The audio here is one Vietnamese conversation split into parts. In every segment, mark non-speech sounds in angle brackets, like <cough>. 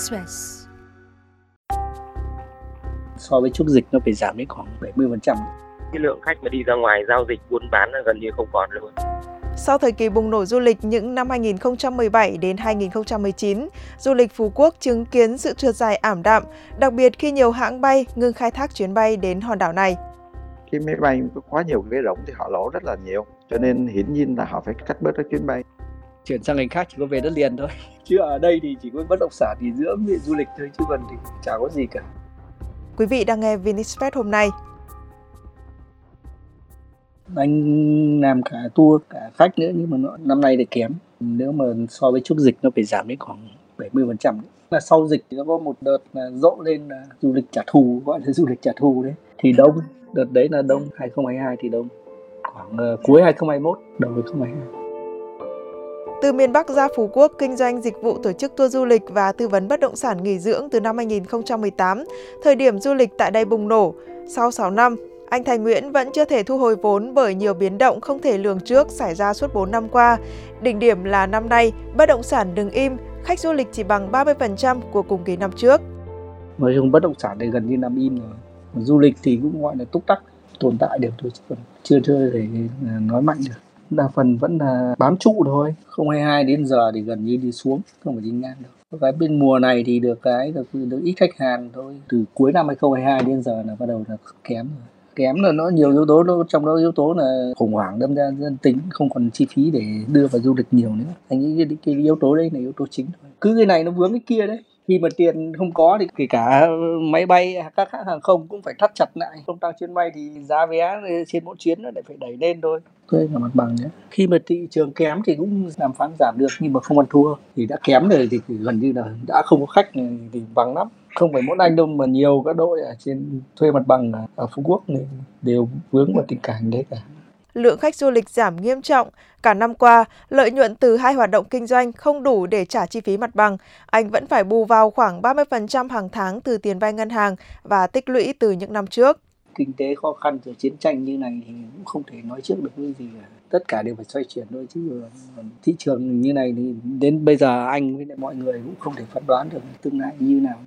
Express. So với trước dịch nó phải giảm đến khoảng 70%. Cái lượng khách mà đi ra ngoài giao dịch buôn bán là gần như không còn luôn. Sau thời kỳ bùng nổ du lịch những năm 2017 đến 2019, du lịch Phú Quốc chứng kiến sự trượt dài ảm đạm, đặc biệt khi nhiều hãng bay ngừng khai thác chuyến bay đến hòn đảo này. Khi máy bay có quá nhiều ghế rỗng thì họ lỗ rất là nhiều, cho nên hiển nhiên là họ phải cắt bớt các chuyến bay. Chuyển sang ngành khác chỉ có về đất liền thôi. <laughs> Chứ ở đây thì chỉ có bất động sản thì dưỡng viện du lịch thôi chứ còn thì chả có gì cả. Quý vị đang nghe Vinexpress hôm nay. Anh làm cả tour cả khách nữa nhưng mà nó, năm nay thì kém. Nếu mà so với trước dịch nó phải giảm đến khoảng 70%. Là sau dịch thì nó có một đợt là rộ lên là du lịch trả thù gọi là du lịch trả thù đấy thì đông đợt đấy là đông 2022 thì đông khoảng uh, cuối 2021 đầu 2022 từ miền Bắc ra Phú Quốc kinh doanh dịch vụ tổ chức tour du lịch và tư vấn bất động sản nghỉ dưỡng từ năm 2018, thời điểm du lịch tại đây bùng nổ. Sau 6 năm, anh Thành Nguyễn vẫn chưa thể thu hồi vốn bởi nhiều biến động không thể lường trước xảy ra suốt 4 năm qua. Đỉnh điểm là năm nay, bất động sản đứng im, khách du lịch chỉ bằng 30% của cùng kỳ năm trước. Nói chung bất động sản thì gần như nằm im rồi. Du lịch thì cũng gọi là túc tắc tồn tại được thôi chứ còn chưa chưa thể à, nói mạnh được đa phần vẫn là bám trụ thôi. Không hai hai đến giờ thì gần như đi xuống không phải đi ngang được cái bên mùa này thì được cái được, được ít khách hàng thôi. Từ cuối năm 2022 đến giờ là bắt đầu là kém rồi. Kém là nó nhiều yếu tố nó trong đó yếu tố là khủng hoảng đâm ra dân tính không còn chi phí để đưa vào du lịch nhiều nữa. Anh nghĩ cái, cái yếu tố đấy là yếu tố chính thôi. Cứ cái này nó vướng cái kia đấy khi mà tiền không có thì kể cả máy bay các hãng hàng không cũng phải thắt chặt lại. Không tăng chuyến bay thì giá vé trên mỗi chuyến nó lại phải đẩy lên thôi. Thuê là mặt bằng nhé. Khi mà thị trường kém thì cũng làm phán giảm được nhưng mà không ăn thua. Thì đã kém rồi thì gần như là đã không có khách thì vắng lắm. Không phải mỗi anh đâu mà nhiều các đội ở trên thuê mặt bằng ở Phú Quốc này đều vướng vào tình cảnh đấy cả lượng khách du lịch giảm nghiêm trọng. Cả năm qua, lợi nhuận từ hai hoạt động kinh doanh không đủ để trả chi phí mặt bằng. Anh vẫn phải bù vào khoảng 30% hàng tháng từ tiền vay ngân hàng và tích lũy từ những năm trước. Kinh tế khó khăn rồi chiến tranh như này thì cũng không thể nói trước được cái gì cả. Tất cả đều phải xoay chuyển thôi chứ thị trường như này thì đến bây giờ anh với mọi người cũng không thể phán đoán được tương lai như nào.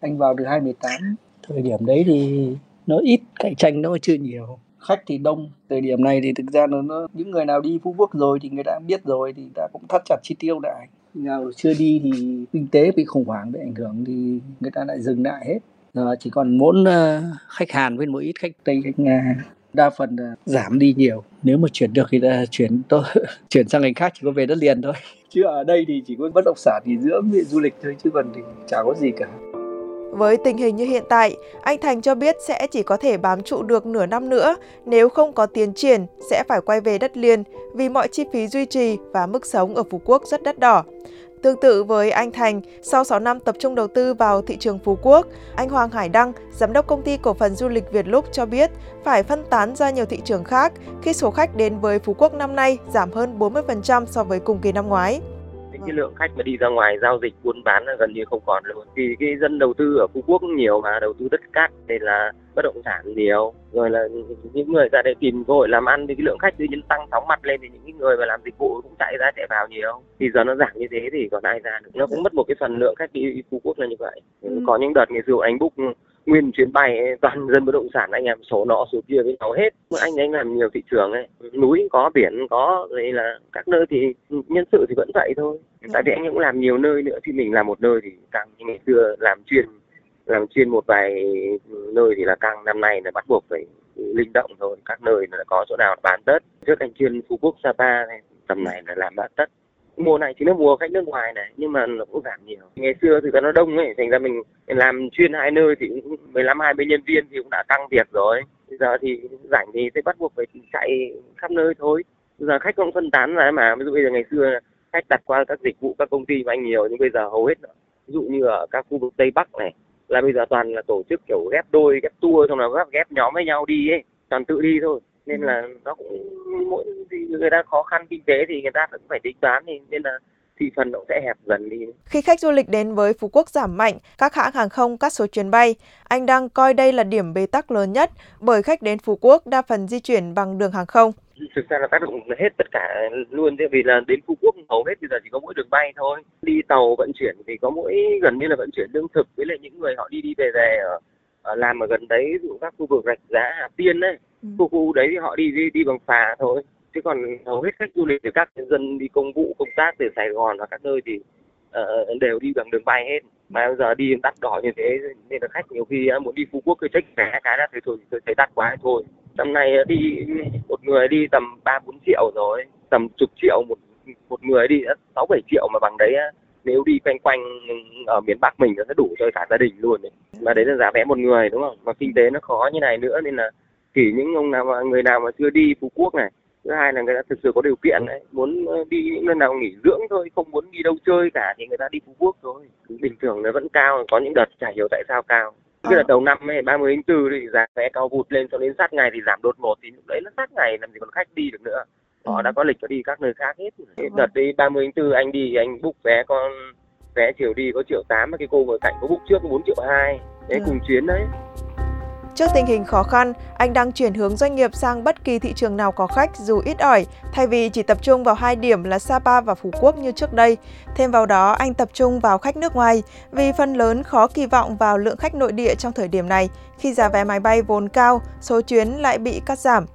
Anh vào từ 2018, thời điểm đấy thì nó ít cạnh tranh nó chưa nhiều khách thì đông. Thời điểm này thì thực ra nó, nó những người nào đi phú quốc rồi thì người ta biết rồi thì ta cũng thắt chặt chi tiêu lại. Nào chưa đi thì kinh tế bị khủng hoảng bị ảnh hưởng thì người ta lại dừng lại hết. Giờ chỉ còn muốn ờ, khách hàn với một ít khách tây khách nga. Đa phần là giảm đi nhiều. Nếu mà chuyển được thì là chuyển tôi <laughs> chuyển sang ngành khác chỉ có về đất liền thôi. Chứ ở đây thì chỉ có bất động sản thì giữa du lịch thôi chứ còn thì chả có gì cả với tình hình như hiện tại, anh Thành cho biết sẽ chỉ có thể bám trụ được nửa năm nữa, nếu không có tiến triển sẽ phải quay về đất liền vì mọi chi phí duy trì và mức sống ở Phú Quốc rất đắt đỏ. Tương tự với anh Thành, sau 6 năm tập trung đầu tư vào thị trường Phú Quốc, anh Hoàng Hải Đăng, giám đốc công ty cổ phần du lịch Việt Lúc cho biết phải phân tán ra nhiều thị trường khác khi số khách đến với Phú Quốc năm nay giảm hơn 40% so với cùng kỳ năm ngoái cái lượng khách mà đi ra ngoài giao dịch buôn bán là gần như không còn luôn. Vì cái dân đầu tư ở phú quốc nhiều mà đầu tư đất cát nên là bất động sản nhiều. Rồi là những người ra đây tìm cơ hội làm ăn thì cái lượng khách tự nhiên tăng sóng mặt lên thì những người mà làm dịch vụ cũng chạy ra chạy vào nhiều. Thì giờ nó giảm như thế thì còn ai ra được. Nó cũng mất một cái phần lượng khách đi phú quốc là như vậy. Ừ. có những đợt ngày xưa anh book nguyên chuyến bay ấy, toàn dân bất động sản anh em số nọ số kia với nhau hết. Anh anh làm nhiều thị trường ấy núi có biển có rồi là các nơi thì nhân sự thì vẫn vậy thôi. Tại vì anh cũng làm nhiều nơi nữa thì mình làm một nơi thì càng như ngày xưa làm chuyên làm chuyên một vài nơi thì là càng năm nay là bắt buộc phải linh động thôi. Các nơi là có chỗ nào bán tất trước anh chuyên phú quốc sapa này tầm này là làm bán tất mùa này chính là mùa khách nước ngoài này nhưng mà nó cũng giảm nhiều. Ngày xưa thì nó đông ấy thành ra mình làm chuyên hai nơi thì cũng 15 20 nhân viên thì cũng đã tăng việc rồi. Bây giờ thì rảnh thì sẽ bắt buộc phải chạy khắp nơi thôi. Bây giờ khách cũng phân tán ra mà ví dụ bây giờ ngày xưa khách đặt qua các dịch vụ các công ty của anh nhiều nhưng bây giờ hầu hết ví dụ như ở các khu vực tây bắc này là bây giờ toàn là tổ chức kiểu ghép đôi ghép tour xong là ghép, ghép nhóm với nhau đi ấy toàn tự đi thôi nên là nó cũng mỗi người ta khó khăn kinh tế thì người ta cũng phải tính toán thì nên là thị phần nó sẽ hẹp dần đi. Khi khách du lịch đến với Phú Quốc giảm mạnh, các hãng hàng không cắt số chuyến bay, anh đang coi đây là điểm bế tắc lớn nhất bởi khách đến Phú Quốc đa phần di chuyển bằng đường hàng không. Thực ra là tác động hết tất cả luôn thế vì là đến Phú Quốc hầu hết bây giờ chỉ có mỗi đường bay thôi. Đi tàu vận chuyển thì có mỗi gần như là vận chuyển lương thực với lại những người họ đi đi về về ở, ở làm ở gần đấy ví dụ các khu vực rạch giá Hà Tiên đấy, ừ. Ừ. khu khu đấy thì họ đi đi đi bằng phà thôi. Chứ còn hầu hết khách du lịch từ các dân đi công vụ công tác từ Sài Gòn và các nơi thì uh, đều đi bằng đường bay hết. Mà bây giờ đi đắt đỏ như thế nên là khách nhiều khi à, muốn đi Phú Quốc cứ check vé cái là thấy thôi thấy đắt quá thôi. Năm nay à, đi một người đi tầm ba bốn triệu rồi tầm chục triệu một một người đi à, sáu bảy triệu mà bằng đấy nếu đi quanh quanh ở miền Bắc mình nó sẽ đủ cho cả gia đình luôn đấy. mà đấy là giá vé một người đúng không? Mà kinh tế nó khó như này nữa nên là chỉ những ông nào mà người nào mà chưa đi Phú Quốc này. Thứ hai là người ta thực sự có điều kiện đấy muốn ờ, đi những nơi nào nghỉ dưỡng thôi không muốn đi đâu chơi cả thì người ta đi phú quốc thôi. Bình thường nó vẫn cao có những đợt chả hiểu tại sao cao. Cái là đầu năm ấy, 30 tháng 4 thì giá vé cao vụt lên cho đến sát ngày thì giảm đột ngột thì lúc đấy nó sát ngày làm gì còn khách đi được nữa. Họ ừ. đã có lịch cho đi các nơi khác hết cái đợt đi 30 tháng 4 anh đi anh book vé con vé chiều đi có triệu tám mà cái cô ngồi cạnh có book trước 4 triệu hai. Đấy ừ. cùng chuyến đấy Trước tình hình khó khăn, anh đang chuyển hướng doanh nghiệp sang bất kỳ thị trường nào có khách dù ít ỏi, thay vì chỉ tập trung vào hai điểm là Sapa và Phú Quốc như trước đây. Thêm vào đó, anh tập trung vào khách nước ngoài vì phần lớn khó kỳ vọng vào lượng khách nội địa trong thời điểm này khi giá vé máy bay vốn cao, số chuyến lại bị cắt giảm.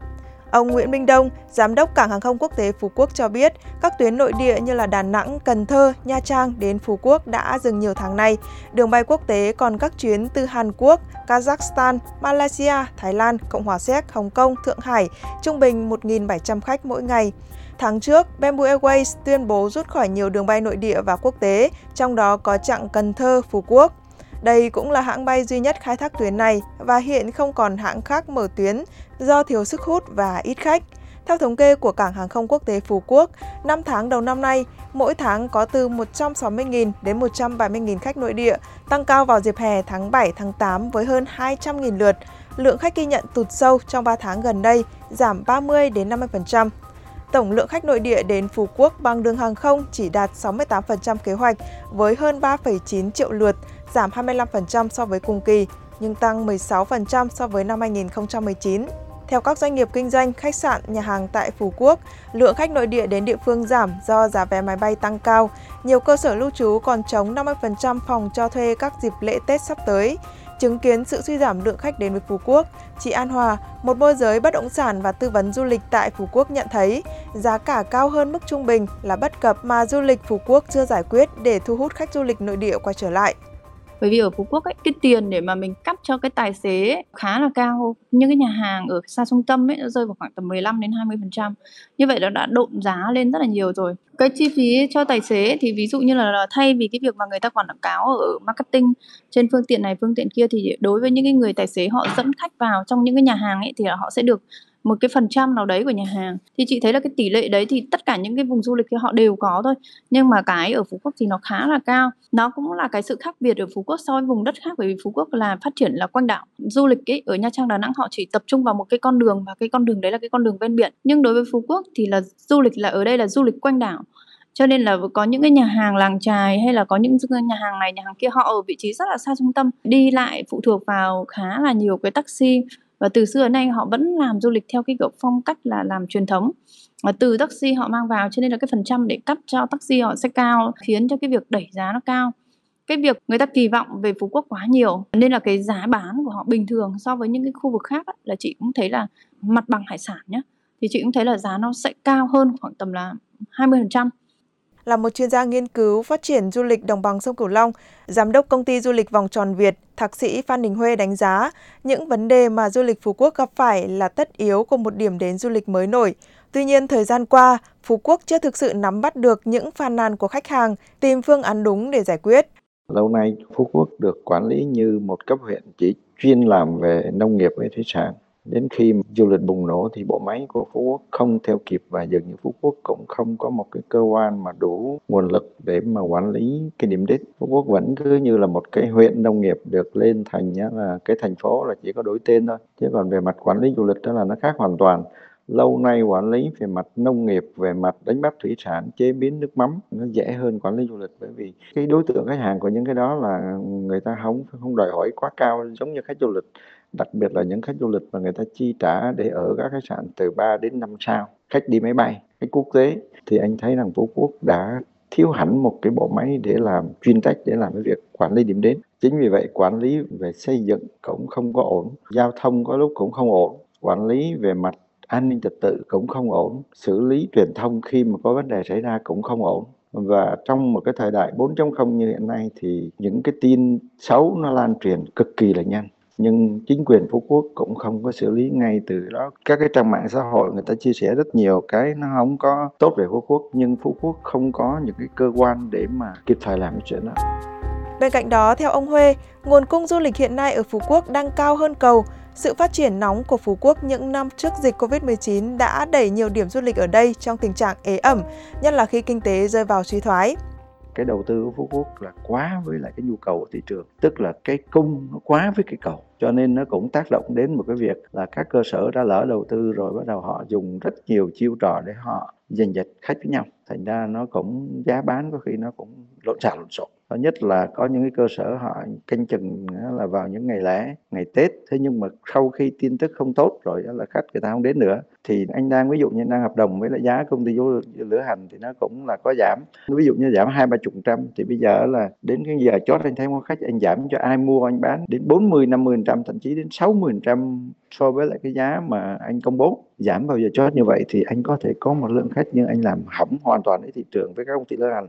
Ông Nguyễn Minh Đông, Giám đốc Cảng hàng không quốc tế Phú Quốc cho biết, các tuyến nội địa như là Đà Nẵng, Cần Thơ, Nha Trang đến Phú Quốc đã dừng nhiều tháng nay. Đường bay quốc tế còn các chuyến từ Hàn Quốc, Kazakhstan, Malaysia, Thái Lan, Cộng hòa Séc, Hồng Kông, Thượng Hải, trung bình 1.700 khách mỗi ngày. Tháng trước, Bamboo Airways tuyên bố rút khỏi nhiều đường bay nội địa và quốc tế, trong đó có chặng Cần Thơ, Phú Quốc. Đây cũng là hãng bay duy nhất khai thác tuyến này và hiện không còn hãng khác mở tuyến do thiếu sức hút và ít khách. Theo thống kê của Cảng hàng không quốc tế Phú Quốc, 5 tháng đầu năm nay, mỗi tháng có từ 160.000 đến 170.000 khách nội địa, tăng cao vào dịp hè tháng 7, tháng 8 với hơn 200.000 lượt. Lượng khách ghi nhận tụt sâu trong 3 tháng gần đây, giảm 30 đến 50%. Tổng lượng khách nội địa đến Phú Quốc bằng đường hàng không chỉ đạt 68% kế hoạch với hơn 3,9 triệu lượt, giảm 25% so với cùng kỳ, nhưng tăng 16% so với năm 2019. Theo các doanh nghiệp kinh doanh, khách sạn, nhà hàng tại Phú Quốc, lượng khách nội địa đến địa phương giảm do giá vé máy bay tăng cao. Nhiều cơ sở lưu trú còn chống 50% phòng cho thuê các dịp lễ Tết sắp tới. Chứng kiến sự suy giảm lượng khách đến với Phú Quốc, chị An Hòa, một môi giới bất động sản và tư vấn du lịch tại Phú Quốc nhận thấy giá cả cao hơn mức trung bình là bất cập mà du lịch Phú Quốc chưa giải quyết để thu hút khách du lịch nội địa quay trở lại bởi vì ở Phú Quốc ấy, cái tiền để mà mình cắt cho cái tài xế ấy, khá là cao. Những cái nhà hàng ở xa trung tâm ấy nó rơi vào khoảng tầm 15 đến 20 phần trăm. Như vậy nó đã độn giá lên rất là nhiều rồi. Cái chi phí cho tài xế thì ví dụ như là, là thay vì cái việc mà người ta quảng cáo ở marketing trên phương tiện này phương tiện kia thì đối với những cái người tài xế họ dẫn khách vào trong những cái nhà hàng ấy thì họ sẽ được một cái phần trăm nào đấy của nhà hàng. Thì chị thấy là cái tỷ lệ đấy thì tất cả những cái vùng du lịch thì họ đều có thôi. Nhưng mà cái ở Phú Quốc thì nó khá là cao. Nó cũng là cái sự khác biệt ở Phú Quốc so với vùng đất khác, bởi vì Phú Quốc là phát triển là quanh đảo du lịch ấy. Ở Nha Trang, Đà Nẵng họ chỉ tập trung vào một cái con đường và cái con đường đấy là cái con đường ven biển. Nhưng đối với Phú Quốc thì là du lịch là ở đây là du lịch quanh đảo. Cho nên là có những cái nhà hàng làng trài hay là có những nhà hàng này, nhà hàng kia họ ở vị trí rất là xa trung tâm. Đi lại phụ thuộc vào khá là nhiều cái taxi và từ xưa đến nay họ vẫn làm du lịch theo cái kiểu phong cách là làm truyền thống. Và từ taxi họ mang vào cho nên là cái phần trăm để cắt cho taxi họ sẽ cao, khiến cho cái việc đẩy giá nó cao. Cái việc người ta kỳ vọng về Phú Quốc quá nhiều, nên là cái giá bán của họ bình thường so với những cái khu vực khác là chị cũng thấy là mặt bằng hải sản nhé thì chị cũng thấy là giá nó sẽ cao hơn khoảng tầm là 20% là một chuyên gia nghiên cứu phát triển du lịch đồng bằng sông Cửu Long, giám đốc công ty du lịch Vòng Tròn Việt, thạc sĩ Phan Đình Huê đánh giá những vấn đề mà du lịch Phú Quốc gặp phải là tất yếu của một điểm đến du lịch mới nổi. Tuy nhiên, thời gian qua, Phú Quốc chưa thực sự nắm bắt được những phàn nàn của khách hàng, tìm phương án đúng để giải quyết. Lâu nay, Phú Quốc được quản lý như một cấp huyện chỉ chuyên làm về nông nghiệp và thủy sản đến khi du lịch bùng nổ thì bộ máy của phú quốc không theo kịp và dường như phú quốc cũng không có một cái cơ quan mà đủ nguồn lực để mà quản lý cái điểm đến. Phú quốc vẫn cứ như là một cái huyện nông nghiệp được lên thành nhá, là cái thành phố là chỉ có đổi tên thôi. Chứ còn về mặt quản lý du lịch đó là nó khác hoàn toàn lâu nay quản lý về mặt nông nghiệp, về mặt đánh bắt thủy sản, chế biến nước mắm nó dễ hơn quản lý du lịch bởi vì cái đối tượng khách hàng của những cái đó là người ta không không đòi hỏi quá cao, giống như khách du lịch, đặc biệt là những khách du lịch mà người ta chi trả để ở các khách sạn từ 3 đến 5 sao, khách đi máy bay, khách quốc tế. Thì anh thấy rằng Phú Quốc đã thiếu hẳn một cái bộ máy để làm chuyên trách để làm cái việc quản lý điểm đến. Chính vì vậy, quản lý về xây dựng cũng không có ổn, giao thông có lúc cũng không ổn, quản lý về mặt an ninh trật tự cũng không ổn xử lý truyền thông khi mà có vấn đề xảy ra cũng không ổn và trong một cái thời đại 4.0 như hiện nay thì những cái tin xấu nó lan truyền cực kỳ là nhanh nhưng chính quyền Phú Quốc cũng không có xử lý ngay từ đó. Các cái trang mạng xã hội người ta chia sẻ rất nhiều cái nó không có tốt về Phú Quốc nhưng Phú Quốc không có những cái cơ quan để mà kịp thời làm cái chuyện đó. Bên cạnh đó, theo ông Huê, nguồn cung du lịch hiện nay ở Phú Quốc đang cao hơn cầu. Sự phát triển nóng của Phú Quốc những năm trước dịch Covid-19 đã đẩy nhiều điểm du lịch ở đây trong tình trạng ế ẩm, nhất là khi kinh tế rơi vào suy thoái. Cái đầu tư của Phú Quốc là quá với lại cái nhu cầu của thị trường tức là cái cung nó quá với cái cầu cho nên nó cũng tác động đến một cái việc là các cơ sở đã lỡ đầu tư rồi bắt đầu họ dùng rất nhiều chiêu trò để họ giành giật khách với nhau. Thành ra nó cũng giá bán có khi nó cũng lộn xộn lộn xộn thứ nhất là có những cái cơ sở họ canh chừng là vào những ngày lễ, ngày tết. Thế nhưng mà sau khi tin tức không tốt rồi là khách người ta không đến nữa. Thì anh đang ví dụ như đang hợp đồng với lại giá công ty du lữ hành thì nó cũng là có giảm. Ví dụ như giảm hai ba chục trăm thì bây giờ là đến cái giờ chót anh thấy có khách, anh giảm cho ai mua anh bán đến 40 50 trăm, thậm chí đến 60 trăm so với lại cái giá mà anh công bố. Giảm vào giờ chót như vậy thì anh có thể có một lượng khách nhưng anh làm hỏng hoàn toàn cái thị trường với các công ty lữ hành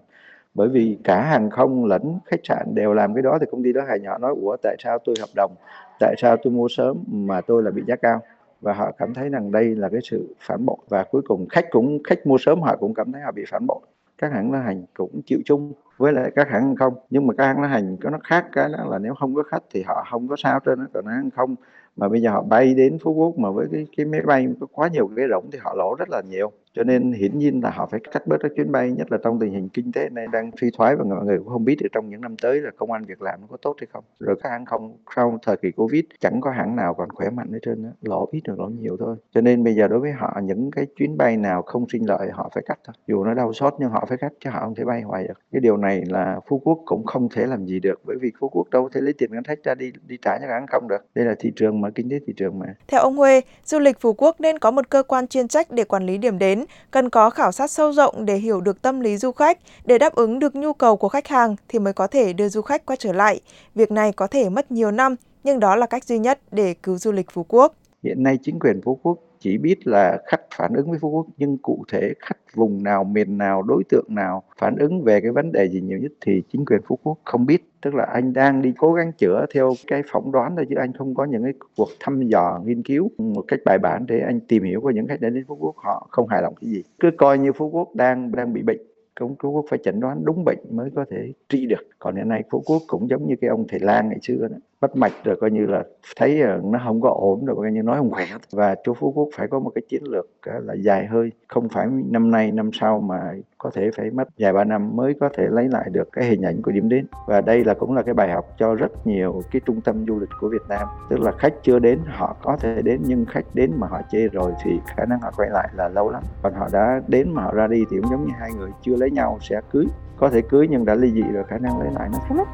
bởi vì cả hàng không lẫn khách sạn đều làm cái đó, thì công ty đó hài nhỏ nói, ủa, tại sao tôi hợp đồng? Tại sao tôi mua sớm mà tôi là bị giá cao? Và họ cảm thấy rằng đây là cái sự phản bội. Và cuối cùng khách cũng, khách mua sớm họ cũng cảm thấy họ bị phản bội. Các hãng lữ hành cũng chịu chung với lại các hãng không. Nhưng mà các hãng lữ hành có nó khác, cái đó là nếu không có khách thì họ không có sao trên nó còn hãng không mà bây giờ họ bay đến Phú Quốc mà với cái cái máy bay có quá nhiều ghế rỗng thì họ lỗ rất là nhiều. Cho nên hiển nhiên là họ phải cắt bớt các chuyến bay, nhất là trong tình hình kinh tế này đang suy thoái và mọi người cũng không biết được trong những năm tới là công an việc làm nó có tốt hay không. Rồi các hãng không, sau thời kỳ covid, chẳng có hãng nào còn khỏe mạnh hết trơn đó. lỗ ít được lỗ nhiều thôi. Cho nên bây giờ đối với họ, những cái chuyến bay nào không sinh lợi họ phải cắt thôi. Dù nó đau xót nhưng họ phải cắt chứ họ không thể bay hoài được. Cái điều này là phú quốc cũng không thể làm gì được, bởi vì phú quốc đâu thể lấy tiền ngân sách ra đi đi trả cho hãng không được. Đây là thị trường mà kinh tế thị trường mà theo ông Huê du lịch phú quốc nên có một cơ quan chuyên trách để quản lý điểm đến cần có khảo sát sâu rộng để hiểu được tâm lý du khách, để đáp ứng được nhu cầu của khách hàng thì mới có thể đưa du khách quay trở lại. Việc này có thể mất nhiều năm, nhưng đó là cách duy nhất để cứu du lịch Phú Quốc. Hiện nay chính quyền Phú Quốc chỉ biết là khách phản ứng với Phú Quốc nhưng cụ thể khách vùng nào, miền nào, đối tượng nào phản ứng về cái vấn đề gì nhiều nhất thì chính quyền Phú Quốc không biết. Tức là anh đang đi cố gắng chữa theo cái phỏng đoán thôi chứ anh không có những cái cuộc thăm dò, nghiên cứu một cách bài bản để anh tìm hiểu qua những khách đến đến Phú Quốc họ không hài lòng cái gì. Cứ coi như Phú Quốc đang đang bị bệnh cũng Phú Quốc phải chẩn đoán đúng bệnh mới có thể trị được còn hiện nay Phú Quốc cũng giống như cái ông thầy lang ngày xưa đó bắt mạch rồi coi như là thấy ờ, nó không có ổn rồi, coi như nói không khỏe. Và chú Phú Quốc phải có một cái chiến lược là dài hơi. Không phải năm nay, năm sau mà có thể phải mất vài ba năm mới có thể lấy lại được cái hình ảnh của điểm đến. Và đây là cũng là cái bài học cho rất nhiều cái trung tâm du lịch của Việt Nam. Tức là khách chưa đến, họ có thể đến, nhưng khách đến mà họ chê rồi thì khả năng họ quay lại là lâu lắm. Còn họ đã đến mà họ ra đi thì cũng giống như hai người, chưa lấy nhau sẽ cưới. Có thể cưới nhưng đã ly dị rồi khả năng lấy lại nó thấp lắm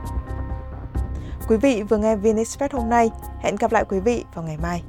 Quý vị vừa nghe VN Express hôm nay. Hẹn gặp lại quý vị vào ngày mai.